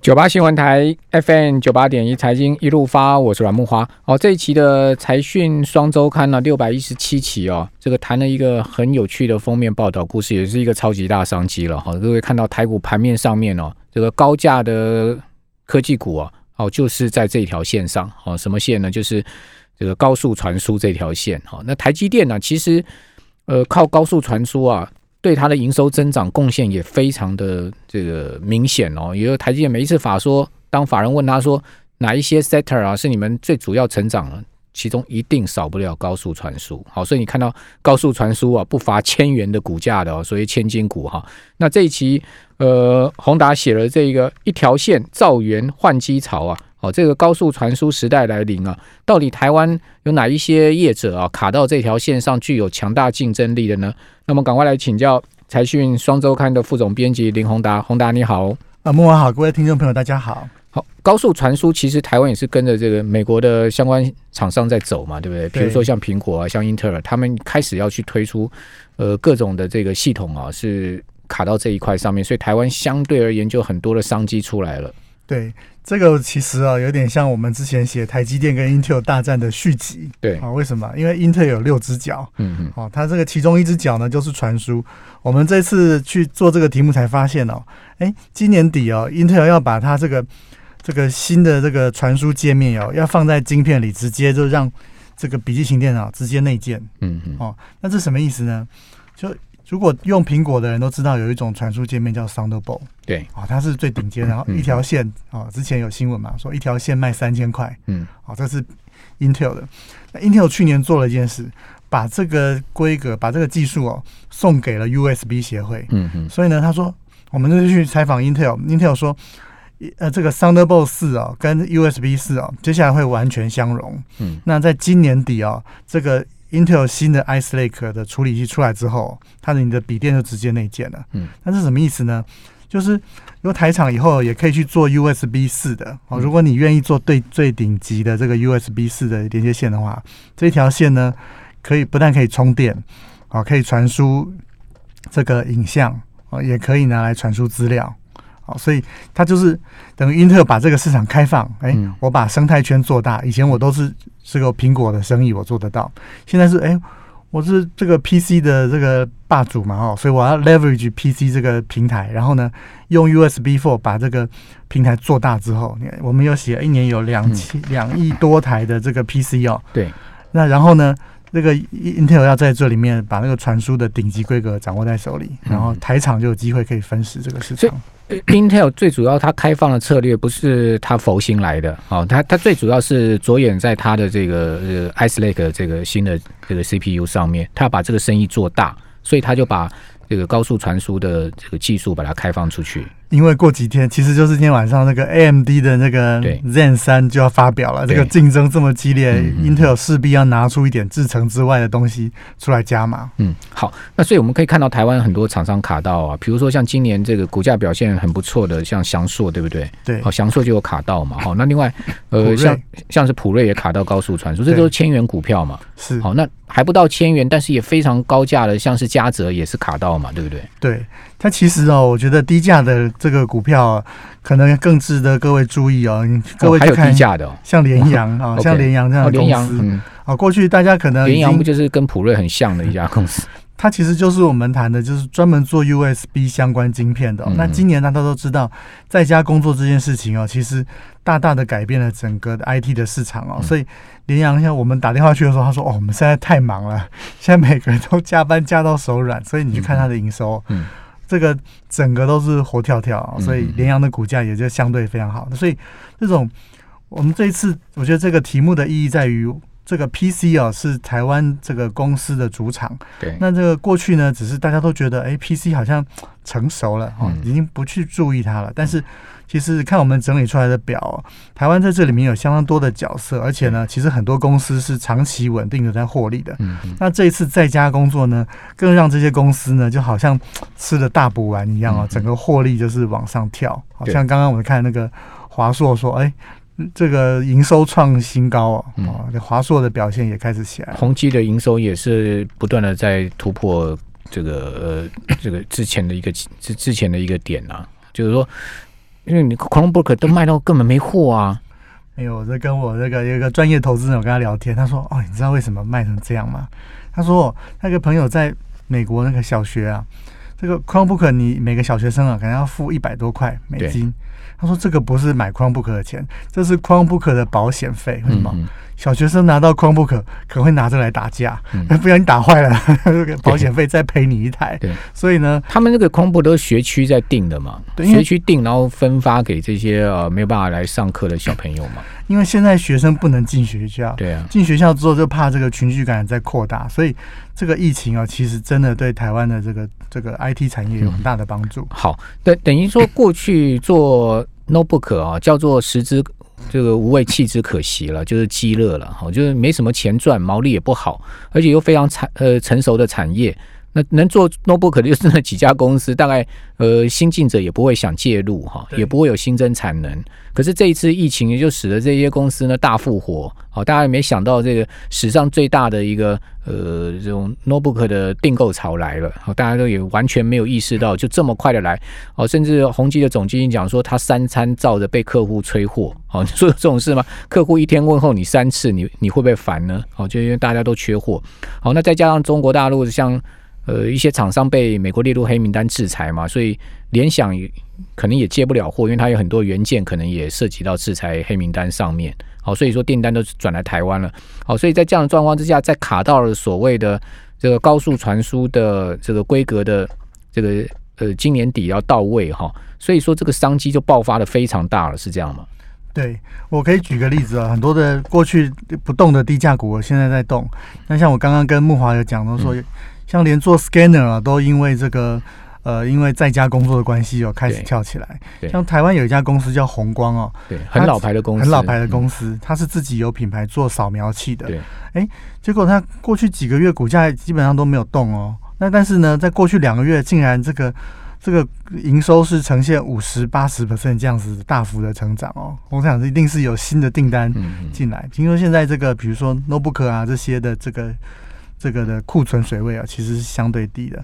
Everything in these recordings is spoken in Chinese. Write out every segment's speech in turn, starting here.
九八新闻台 FM 九八点一财经一路发，我是阮木花。哦，这一期的财讯双周刊呢，六百一十七期哦，这个谈了一个很有趣的封面报道故事，也是一个超级大商机了哈。各位看到台股盘面上面哦，这个高价的科技股啊，哦，就是在这条线上哦，什么线呢？就是这个高速传输这条线哈。那台积电呢，其实呃靠高速传输啊。对它的营收增长贡献也非常的这个明显哦。也就台积电每一次法说，当法人问他说哪一些 sector 啊是你们最主要成长了，其中一定少不了高速传输。好，所以你看到高速传输啊，不乏千元的股价的哦，所以千金股哈。那这一期呃，宏达写了这个一条线造元换机潮啊。哦，这个高速传输时代来临啊！到底台湾有哪一些业者啊卡到这条线上具有强大竞争力的呢？那么赶快来请教财讯双周刊的副总编辑林宏达，宏达你好啊，木华好，各位听众朋友大家好。好，高速传输其实台湾也是跟着这个美国的相关厂商在走嘛，对不对？比如说像苹果啊，像英特尔，他们开始要去推出呃各种的这个系统啊，是卡到这一块上面，所以台湾相对而言就很多的商机出来了。对。这个其实啊，有点像我们之前写台积电跟 Intel 大战的续集。对啊，为什么？因为 Intel 有六只脚。嗯嗯。哦，它这个其中一只脚呢，就是传输。我们这次去做这个题目才发现哦，哎，今年底哦，Intel 要把它这个这个新的这个传输界面哦，要放在晶片里，直接就让这个笔记型电脑直接内建。嗯嗯。哦，那这什么意思呢？就如果用苹果的人都知道，有一种传输界面叫 Thunderbolt。对，啊，它是最顶尖，然后一条线啊，之前有新闻嘛，说一条线卖三千块。嗯，好，这是 Intel 的。那 Intel 去年做了一件事，把这个规格、把这个技术哦，送给了 USB 协会。嗯嗯。所以呢，他说，我们就去采访 Intel，Intel 说，呃，这个 Thunderbolt 四哦，跟 USB 四哦，接下来会完全相融。嗯。那在今年底哦，这个。Intel 新的 Ice Lake 的处理器出来之后，它的你的笔电就直接内建了。嗯，那是什么意思呢？就是如果台厂以后也可以去做 USB 四的哦。如果你愿意做最最顶级的这个 USB 四的连接线的话，这条线呢，可以不但可以充电，哦，可以传输这个影像，哦，也可以拿来传输资料。好，所以它就是等于英特尔把这个市场开放，哎，我把生态圈做大。以前我都是这个苹果的生意，我做得到。现在是哎，我是这个 PC 的这个霸主嘛，哦，所以我要 leverage PC 这个平台，然后呢，用 USB Four 把这个平台做大之后，你看我们有写一年有两千两亿多台的这个 PC 哦，对，那然后呢，那个 Intel 要在这里面把那个传输的顶级规格掌握在手里，然后台厂就有机会可以分食这个市场。Intel 最主要，它开放的策略不是它佛心来的，哦，它它最主要是着眼在它的这个呃 Ice Lake 这个新的这个 CPU 上面，它要把这个生意做大，所以它就把这个高速传输的这个技术把它开放出去。因为过几天，其实就是今天晚上那个 AMD 的那个 Zen 三就要发表了。这个竞争这么激烈，Intel 势必要拿出一点制程之外的东西出来加码。嗯，好，那所以我们可以看到台湾很多厂商卡到啊，比如说像今年这个股价表现很不错的，像翔硕，对不对？对，好，翔硕就有卡到嘛。好，那另外呃，像像是普瑞也卡到高速传输，这都是千元股票嘛。是，好，那还不到千元，但是也非常高价的，像是嘉泽也是卡到嘛，对不对？对。它其实哦，我觉得低价的这个股票可能更值得各位注意哦。各位还有低价的，像联阳啊，像联阳这样的公司啊，过去大家可能联阳不就是跟普瑞很像的一家公司？它其实就是我们谈的，就是专门做 USB 相关晶片的。那今年大家都知道，在家工作这件事情哦，其实大大的改变了整个的 IT 的市场哦。所以联阳像我们打电话去的时候，他说：“哦，我们现在太忙了，现在每个人都加班加到手软。”所以你去看它的营收，嗯。这个整个都是活跳跳，所以联阳的股价也就相对非常好。所以这种我们这一次，我觉得这个题目的意义在于，这个 PC 啊是台湾这个公司的主场。对，那这个过去呢，只是大家都觉得，哎，PC 好像成熟了，哦，已经不去注意它了，但是。其实看我们整理出来的表，台湾在这里面有相当多的角色，而且呢，其实很多公司是长期稳定的在获利的。嗯，那这一次在家工作呢，更让这些公司呢，就好像 吃了大补丸一样哦，整个获利就是往上跳。好像刚刚我们看那个华硕说，哎，这个营收创新高哦，啊，华硕的表现也开始起来，宏基的营收也是不断的在突破这个呃这个之前的一个之之前的一个点啊，就是说。因为你 Chromebook 都卖到根本没货啊。没有，我在跟我那个有一个专业投资人，我跟他聊天，他说：“哦，你知道为什么卖成这样吗？”他说：“那个朋友在美国那个小学啊，这个 Chromebook 你每个小学生啊，可能要付一百多块美金。他说这个不是买 Chromebook 的钱，这是 Chromebook 的保险费，为什么？”小学生拿到 Chromebook 可能会拿着来打架，不然你打坏了，保险费再赔你一台。对，所以呢，他们那个 Chromebook 都是学区在定的嘛，学区定，然后分发给这些呃没有办法来上课的小朋友嘛。因为现在学生不能进学校，对啊，进学校之后就怕这个群聚感染在扩大，所以这个疫情啊，其实真的对台湾的这个这个 IT 产业有很大的帮助。好，等等于说过去做 Notebook 啊，叫做食之。这个无谓弃之可惜了，就是积乐了哈，就是没什么钱赚，毛利也不好，而且又非常产呃成熟的产业。那能做 notebook 的就是那几家公司，大概呃新进者也不会想介入哈，也不会有新增产能。可是这一次疫情也就使得这些公司呢大复活，好，大家也没想到这个史上最大的一个呃这种 notebook 的订购潮来了，好，大家都也完全没有意识到就这么快的来，哦，甚至宏基的总经理讲说他三餐照着被客户催货，哦，你说有这种事吗？客户一天问候你三次，你你会不会烦呢？哦，就因为大家都缺货，好，那再加上中国大陆像。呃，一些厂商被美国列入黑名单制裁嘛，所以联想可能也接不了货，因为它有很多元件可能也涉及到制裁黑名单上面。好，所以说订单都转来台湾了。好，所以在这样的状况之下，在卡到了所谓的这个高速传输的这个规格的这个呃，今年底要到位哈，所以说这个商机就爆发的非常大了，是这样吗？对，我可以举个例子啊，很多的过去不动的低价股，现在在动。那像我刚刚跟木华有讲，到说。像连做 scanner 啊，都因为这个呃，因为在家工作的关系哦，开始跳起来。像台湾有一家公司叫红光哦，对，很老牌的公司，很老牌的公司，它是自己有品牌做扫描器的。对，哎，结果它过去几个月股价基本上都没有动哦。那但是呢，在过去两个月，竟然这个这个营收是呈现五十八十 percent 这样子大幅的成长哦。我想一定是有新的订单进来。听说现在这个比如说 notebook 啊这些的这个。这个的库存水位啊，其实是相对低的。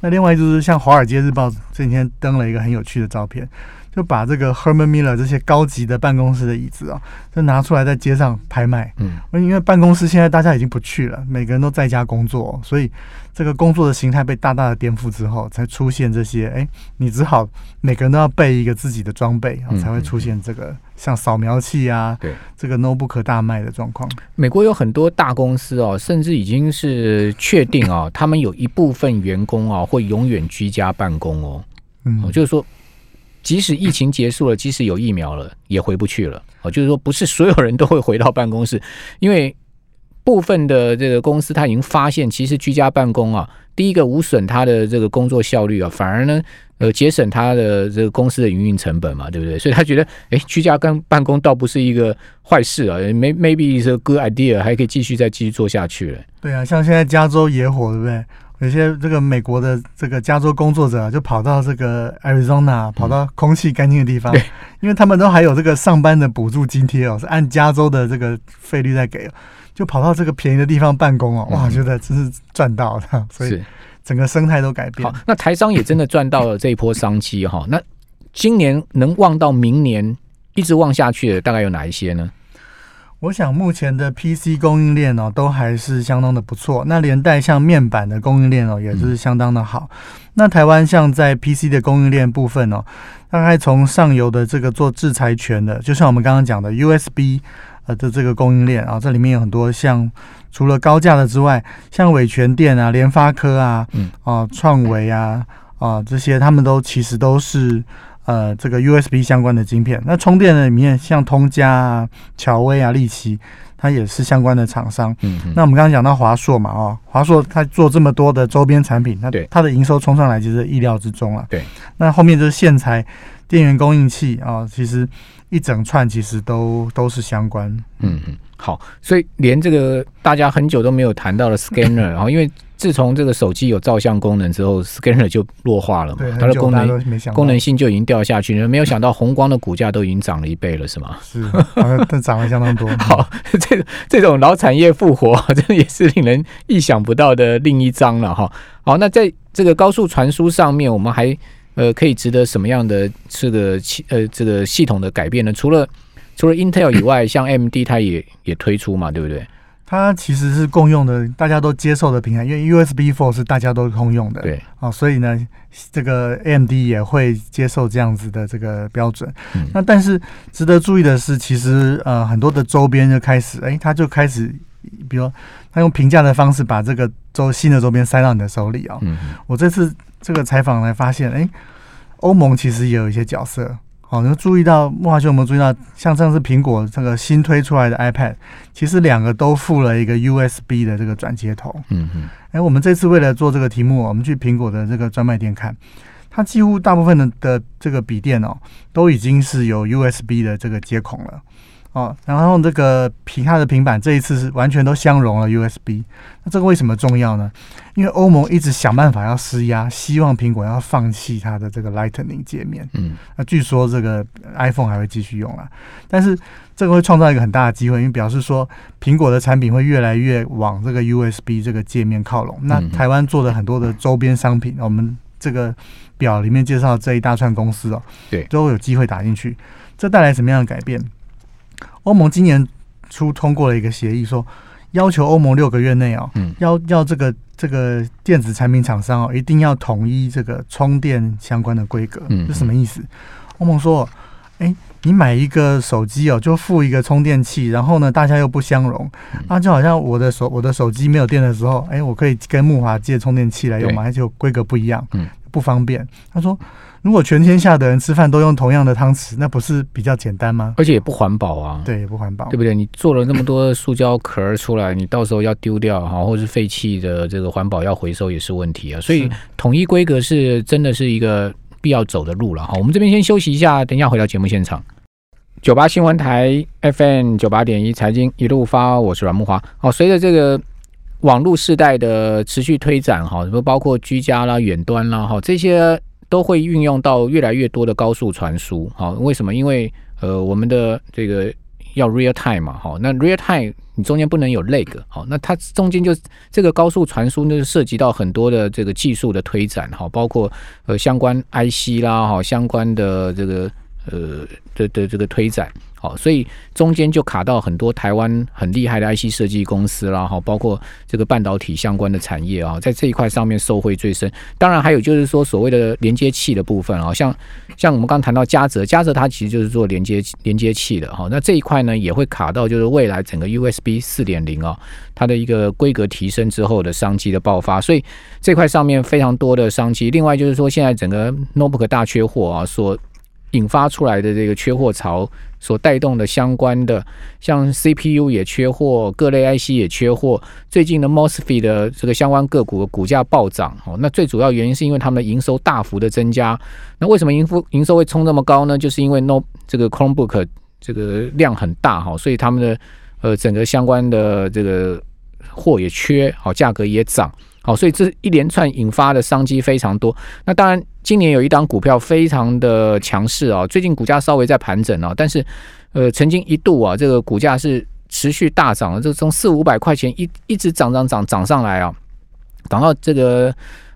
那另外就是像《华尔街日报》这几天登了一个很有趣的照片。就把这个 Herman Miller 这些高级的办公室的椅子啊，就拿出来在街上拍卖。嗯，因为办公室现在大家已经不去了，每个人都在家工作，所以这个工作的形态被大大的颠覆之后，才出现这些。哎，你只好每个人都要备一个自己的装备，才会出现这个像扫描器啊，对这个 notebook 大卖的状况。美国有很多大公司哦，甚至已经是确定哦，他们有一部分员工啊会永远居家办公哦。嗯，就是说。即使疫情结束了，即使有疫苗了，也回不去了。哦，就是说，不是所有人都会回到办公室，因为部分的这个公司他已经发现，其实居家办公啊，第一个无损他的这个工作效率啊，反而呢，呃，节省他的这个公司的营运成本嘛，对不对？所以他觉得，哎，居家跟办公倒不是一个坏事啊，Maybe 是 good idea，还可以继续再继续做下去了。对啊，像现在加州野火，对不对？有些这个美国的这个加州工作者就跑到这个 Arizona，跑到空气干净的地方，因为他们都还有这个上班的补助津贴哦，是按加州的这个费率在给，就跑到这个便宜的地方办公哦，哇，觉得真是赚到了，所以整个生态都改变。好，那台商也真的赚到了这一波商机哈。那今年能望到明年一直望下去的大概有哪一些呢？我想目前的 PC 供应链哦，都还是相当的不错。那连带像面板的供应链哦，也是相当的好。那台湾像在 PC 的供应链部分哦，大概从上游的这个做制裁权的，就像我们刚刚讲的 USB 呃的这个供应链啊，这里面有很多像除了高价的之外，像伟全电啊、联发科啊、嗯啊创维啊啊这些，他们都其实都是。呃，这个 USB 相关的晶片，那充电的里面像通家啊、乔威啊、利奇，它也是相关的厂商。嗯嗯。那我们刚刚讲到华硕嘛，哦，华硕它做这么多的周边产品，那它的营收冲上来其实意料之中了。对。那后面就是线材、电源供应器啊，其实一整串其实都都是相关。嗯嗯。好，所以连这个大家很久都没有谈到的 scanner，然后因为。自从这个手机有照相功能之后，scanner 就弱化了嘛，它的功能功能性就已经掉下去。没有想到红光的股价都已经涨了一倍了，是吗？是，它涨了相当多。好，这这种老产业复活，真的也是令人意想不到的另一章了哈。好，那在这个高速传输上面，我们还。呃，可以值得什么样的这个系呃这个系统的改变呢？除了除了 Intel 以 外，像 AMD 它也也推出嘛，对不对？它其实是共用的，大家都接受的平台，因为 USB Four 是大家都通用的，对啊，所以呢，这个 AMD 也会接受这样子的这个标准。那但是值得注意的是，其实呃很多的周边就开始，哎，它就开始，比如他用评价的方式把这个周新的周边塞到你的手里啊。我这次这个采访来发现，哎，欧盟其实也有一些角色。好，你注意到木华兄有没有注意到，像上次苹果这个新推出来的 iPad，其实两个都附了一个 USB 的这个转接头。嗯嗯。哎，我们这次为了做这个题目，我们去苹果的这个专卖店看，它几乎大部分的的这个笔电哦，都已经是有 USB 的这个接孔了。哦，然后这个平它的平板这一次是完全都相容了 USB，那这个为什么重要呢？因为欧盟一直想办法要施压，希望苹果要放弃它的这个 Lightning 界面。嗯，那据说这个 iPhone 还会继续用啊，但是这个会创造一个很大的机会，因为表示说苹果的产品会越来越往这个 USB 这个界面靠拢。那台湾做的很多的周边商品，我们这个表里面介绍这一大串公司哦，对，都有机会打进去。这带来什么样的改变？欧盟今年初通过了一个协议，说要求欧盟六个月内哦，嗯要要这个这个电子产品厂商哦，一定要统一这个充电相关的规格。嗯是什么意思？欧盟说，哎，你买一个手机哦，就付一个充电器，然后呢，大家又不相容，那就好像我的手我的手机没有电的时候，哎，我可以跟木华借充电器来用嘛，而且规格不一样，嗯不方便。他说。如果全天下的人吃饭都用同样的汤匙，那不是比较简单吗？而且也不环保啊。对，也不环保，对不对？你做了那么多塑胶壳出来，你到时候要丢掉哈，或者是废弃的这个环保要回收也是问题啊。所以统一规格是真的是一个必要走的路了哈。我们这边先休息一下，等一下回到节目现场。九八新闻台 FM 九八点一财经一路发，我是阮木华。好，随着这个网络时代的持续推展哈，什么包括居家啦、远端啦哈这些。都会运用到越来越多的高速传输，好，为什么？因为呃，我们的这个要 real time 嘛，好，那 real time 你中间不能有 lag，好，那它中间就这个高速传输呢，涉及到很多的这个技术的推展，好，包括呃相关 IC 啦，好，相关的这个呃的的这个推展。好，所以中间就卡到很多台湾很厉害的 IC 设计公司啦，哈，包括这个半导体相关的产业啊，在这一块上面受惠最深。当然还有就是说所谓的连接器的部分啊，像像我们刚谈到嘉泽，嘉泽它其实就是做连接连接器的哈。那这一块呢也会卡到就是未来整个 USB 四点零啊，它的一个规格提升之后的商机的爆发。所以这块上面非常多的商机。另外就是说现在整个 notebook 大缺货啊，所引发出来的这个缺货潮。所带动的相关的，像 CPU 也缺货，各类 IC 也缺货。最近的 Mosfet 的这个相关个股股价暴涨哦，那最主要原因是因为他们的营收大幅的增加。那为什么营收营收会冲这么高呢？就是因为 No 这个 Chromebook 这个量很大哈，所以他们的呃整个相关的这个货也缺，好价格也涨。好，所以这一连串引发的商机非常多。那当然，今年有一档股票非常的强势啊，最近股价稍微在盘整啊，但是呃，曾经一度啊，这个股价是持续大涨的，这从四五百块钱一一直涨涨涨涨上来啊，涨到这个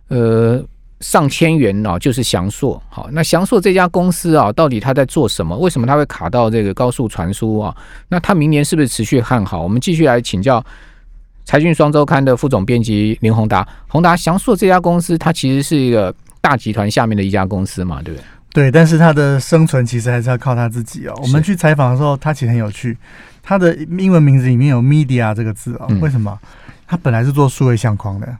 呃上千元啊，就是翔硕。好，那翔硕这家公司啊，到底它在做什么？为什么它会卡到这个高速传输啊？那它明年是不是持续看好？我们继续来请教。财讯双周刊的副总编辑林宏达，宏达翔硕这家公司，它其实是一个大集团下面的一家公司嘛，对不对？对，但是他的生存其实还是要靠他自己哦。我们去采访的时候，他其实很有趣，他的英文名字里面有 media 这个字哦，为什么？他本来是做数位相框的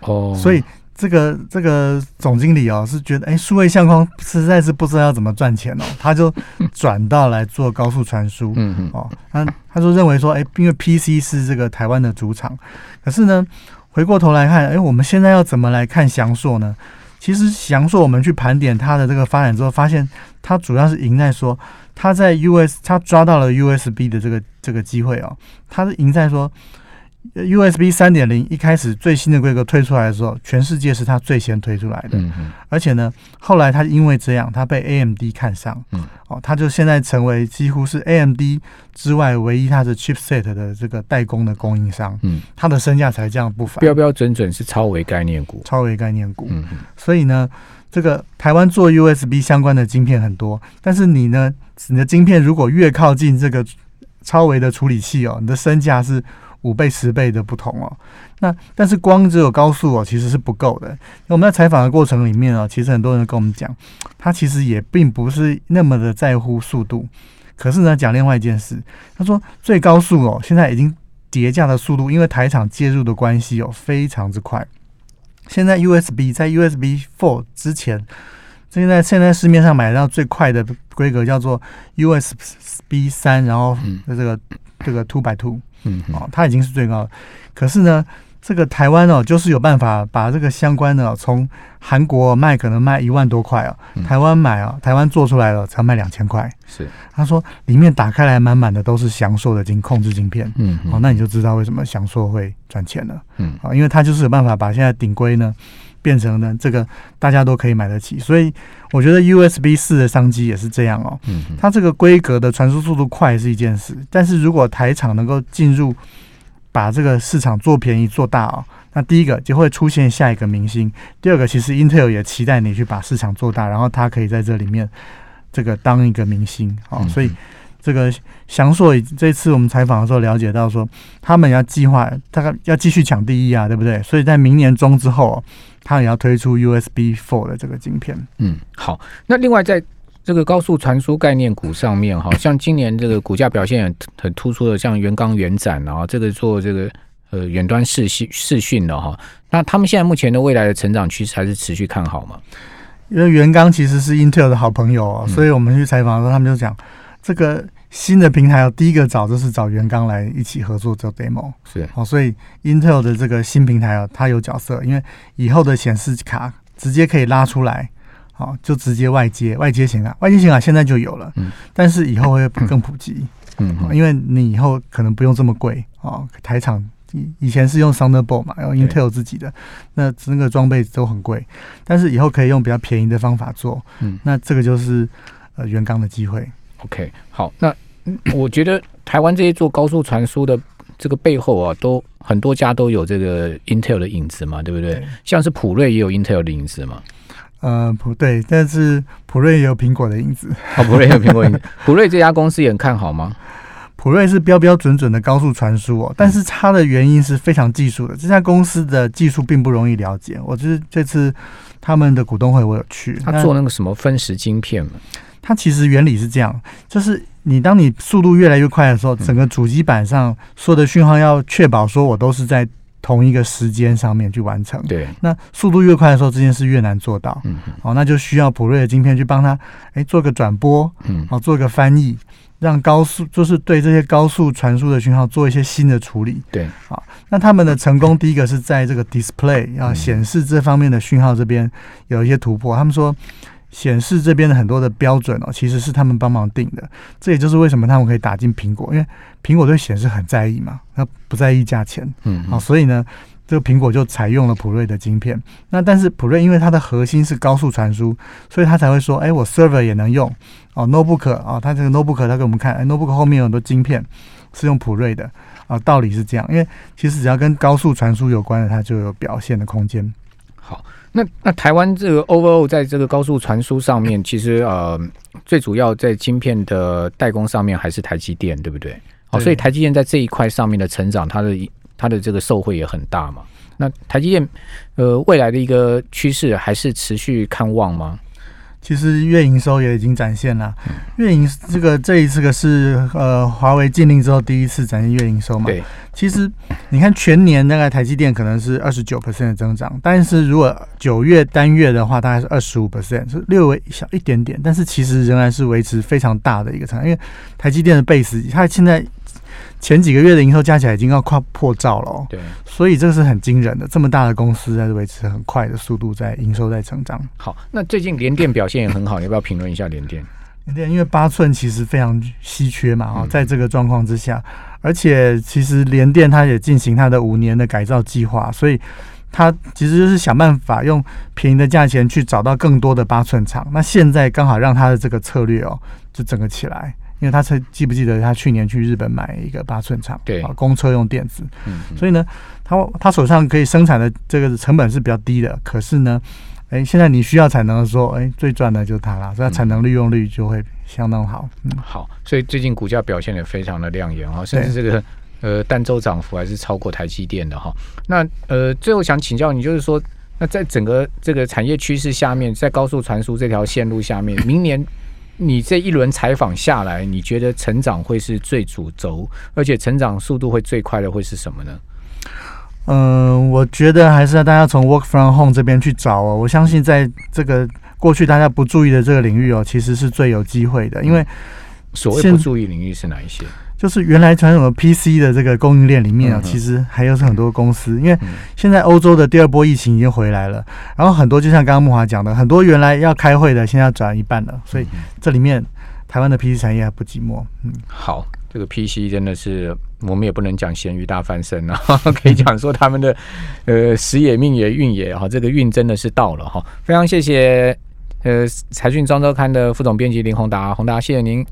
哦，所以。这个这个总经理哦，是觉得哎，数位相框实在是不知道要怎么赚钱哦，他就转到来做高速传输。嗯嗯哦，他他就认为说，哎，因为 PC 是这个台湾的主场，可是呢，回过头来看，哎，我们现在要怎么来看翔硕呢？其实翔硕，我们去盘点它的这个发展之后，发现它主要是赢在说，它在 US，它抓到了 USB 的这个这个机会哦，它是赢在说。USB 三点零一开始最新的规格推出来的时候，全世界是它最先推出来的。嗯而且呢，后来它因为这样，它被 AMD 看上。嗯。哦，它就现在成为几乎是 AMD 之外唯一它的 chipset 的这个代工的供应商。嗯。它的身价才这样不凡。标标准准是超维概念股。超维概念股。嗯所以呢，这个台湾做 USB 相关的晶片很多，但是你呢，你的晶片如果越靠近这个超维的处理器哦，你的身价是五倍、十倍的不同哦。那但是光只有高速哦，其实是不够的。我们在采访的过程里面哦，其实很多人跟我们讲，他其实也并不是那么的在乎速度。可是呢，讲另外一件事，他说最高速哦，现在已经叠加的速度，因为台厂介入的关系哦，非常之快。现在 USB 在 USB Four 之前，现在现在市面上买到最快的规格叫做 USB 三，然后这个这个 Two by Two，嗯，哦，他已经是最高。可是呢。这个台湾哦，就是有办法把这个相关的从韩国卖，可能卖一万多块哦，台湾买啊，台湾做出来了才卖两千块。是，他说里面打开来满满的都是翔硕的晶控制晶片。嗯，哦，那你就知道为什么翔硕会赚钱了。嗯，啊，因为他就是有办法把现在顶规呢变成呢这个大家都可以买得起，所以我觉得 USB 四的商机也是这样哦。嗯，它这个规格的传输速度快是一件事，但是如果台厂能够进入。把这个市场做便宜做大哦，那第一个就会出现下一个明星。第二个，其实 Intel 也期待你去把市场做大，然后它可以在这里面这个当一个明星哦。所以这个翔硕这次我们采访的时候了解到说，他们要计划大概要继续抢第一啊，对不对？所以在明年中之后，他也要推出 USB Four 的这个晶片。嗯，好。那另外在这个高速传输概念股上面，哈，像今年这个股价表现很很突出的，像元刚、元展啊，这个做这个呃远端视讯视讯的哈，那他们现在目前的未来的成长趋势还是持续看好吗？因为元刚其实是 Intel 的好朋友啊，所以我们去采访的时候，他们就讲这个新的平台，第一个找就是找元刚来一起合作做 demo，是哦，所以 Intel 的这个新平台啊，它有角色，因为以后的显示卡直接可以拉出来。好，就直接外接外接显卡，外接显卡现在就有了，嗯，但是以后会更普及，嗯，因为你以后可能不用这么贵啊。台厂以以前是用 Thunderbolt 嘛，然后 Intel 自己的，那那个装备都很贵，但是以后可以用比较便宜的方法做，嗯，那这个就是呃原钢的机会。OK，好，那我觉得台湾这些做高速传输的这个背后啊，都很多家都有这个 Intel 的影子嘛，对不对？像是普瑞也有 Intel 的影子嘛。呃，不对，但是普瑞也有苹果的影子。哦，普瑞有苹果影子。普瑞这家公司也很看好吗？普瑞是标标准准的高速传输哦，但是它的原因是非常技术的。这家公司的技术并不容易了解。我就是这次他们的股东会我有去，他做那个什么分时晶片嘛。它其实原理是这样，就是你当你速度越来越快的时候，整个主机板上所有的讯号要确保说我都是在。同一个时间上面去完成，对，那速度越快的时候，这件事越难做到，嗯，哦，那就需要普瑞的晶片去帮他，哎，做个转播，嗯，哦，做个翻译，让高速就是对这些高速传输的讯号做一些新的处理，对，好，那他们的成功，第一个是在这个 display 要显示这方面的讯号这边有一些突破，他们说。显示这边的很多的标准哦，其实是他们帮忙定的。这也就是为什么他们可以打进苹果，因为苹果对显示很在意嘛，那不在意价钱，嗯，好，所以呢，这个苹果就采用了普瑞的晶片。那但是普瑞因为它的核心是高速传输，所以他才会说，哎，我 server 也能用哦，notebook 啊，它这个 notebook 它给我们看，哎，notebook 后面有很多晶片是用普瑞的啊，道理是这样，因为其实只要跟高速传输有关的，它就有表现的空间。好。那那台湾这个 OVO 在这个高速传输上面，其实呃最主要在晶片的代工上面还是台积电，对不对？好，所以台积电在这一块上面的成长，它的它的这个受惠也很大嘛。那台积电呃未来的一个趋势还是持续看望吗？其实月营收也已经展现了，月营这个这一次个是呃华为禁令之后第一次展现月营收嘛。对，其实你看全年大概台积电可能是二十九 percent 的增长，但是如果九月单月的话，大概是二十五 percent，是略微小一点点，但是其实仍然是维持非常大的一个成长，因为台积电的 base 它现在。前几个月的营收加起来已经要快破兆了，对，所以这个是很惊人的。这么大的公司在维持很快的速度，在营收在成长。好，那最近联电表现也很好，你要不要评论一下联电？联电因为八寸其实非常稀缺嘛，啊，在这个状况之下，而且其实联电它也进行它的五年的改造计划，所以它其实就是想办法用便宜的价钱去找到更多的八寸厂。那现在刚好让它的这个策略哦，就整个起来。因为他才记不记得他去年去日本买一个八寸厂，对。啊，公车用电子，嗯，所以呢，他他手上可以生产的这个成本是比较低的，可是呢，哎，现在你需要产能的时候，哎，最赚的就是它啦，所以产能利用率就会相当好。嗯，好，所以最近股价表现也非常的亮眼啊，甚至这个呃单周涨幅还是超过台积电的哈。那呃，最后想请教你，就是说，那在整个这个产业趋势下面，在高速传输这条线路下面，明年你这一轮采访下来，你觉得成长会是最主轴，而且成长速度会最快的会是什么呢？嗯，我觉得还是要大家从 work from home 这边去找哦。我相信在这个过去大家不注意的这个领域哦，其实是最有机会的。因为所谓不注意领域是哪一些？就是原来传统的 PC 的这个供应链里面啊，其实还有很多公司。因为现在欧洲的第二波疫情已经回来了，然后很多就像刚刚木华讲的，很多原来要开会的，现在转一半了。所以这里面台湾的 PC 产业还不寂寞。嗯，好。这个 PC 真的是，我们也不能讲咸鱼大翻身啊，可以讲说他们的 呃时也命也运也哈，这个运真的是到了哈。非常谢谢呃财讯庄周刊的副总编辑林宏达，宏达谢谢您。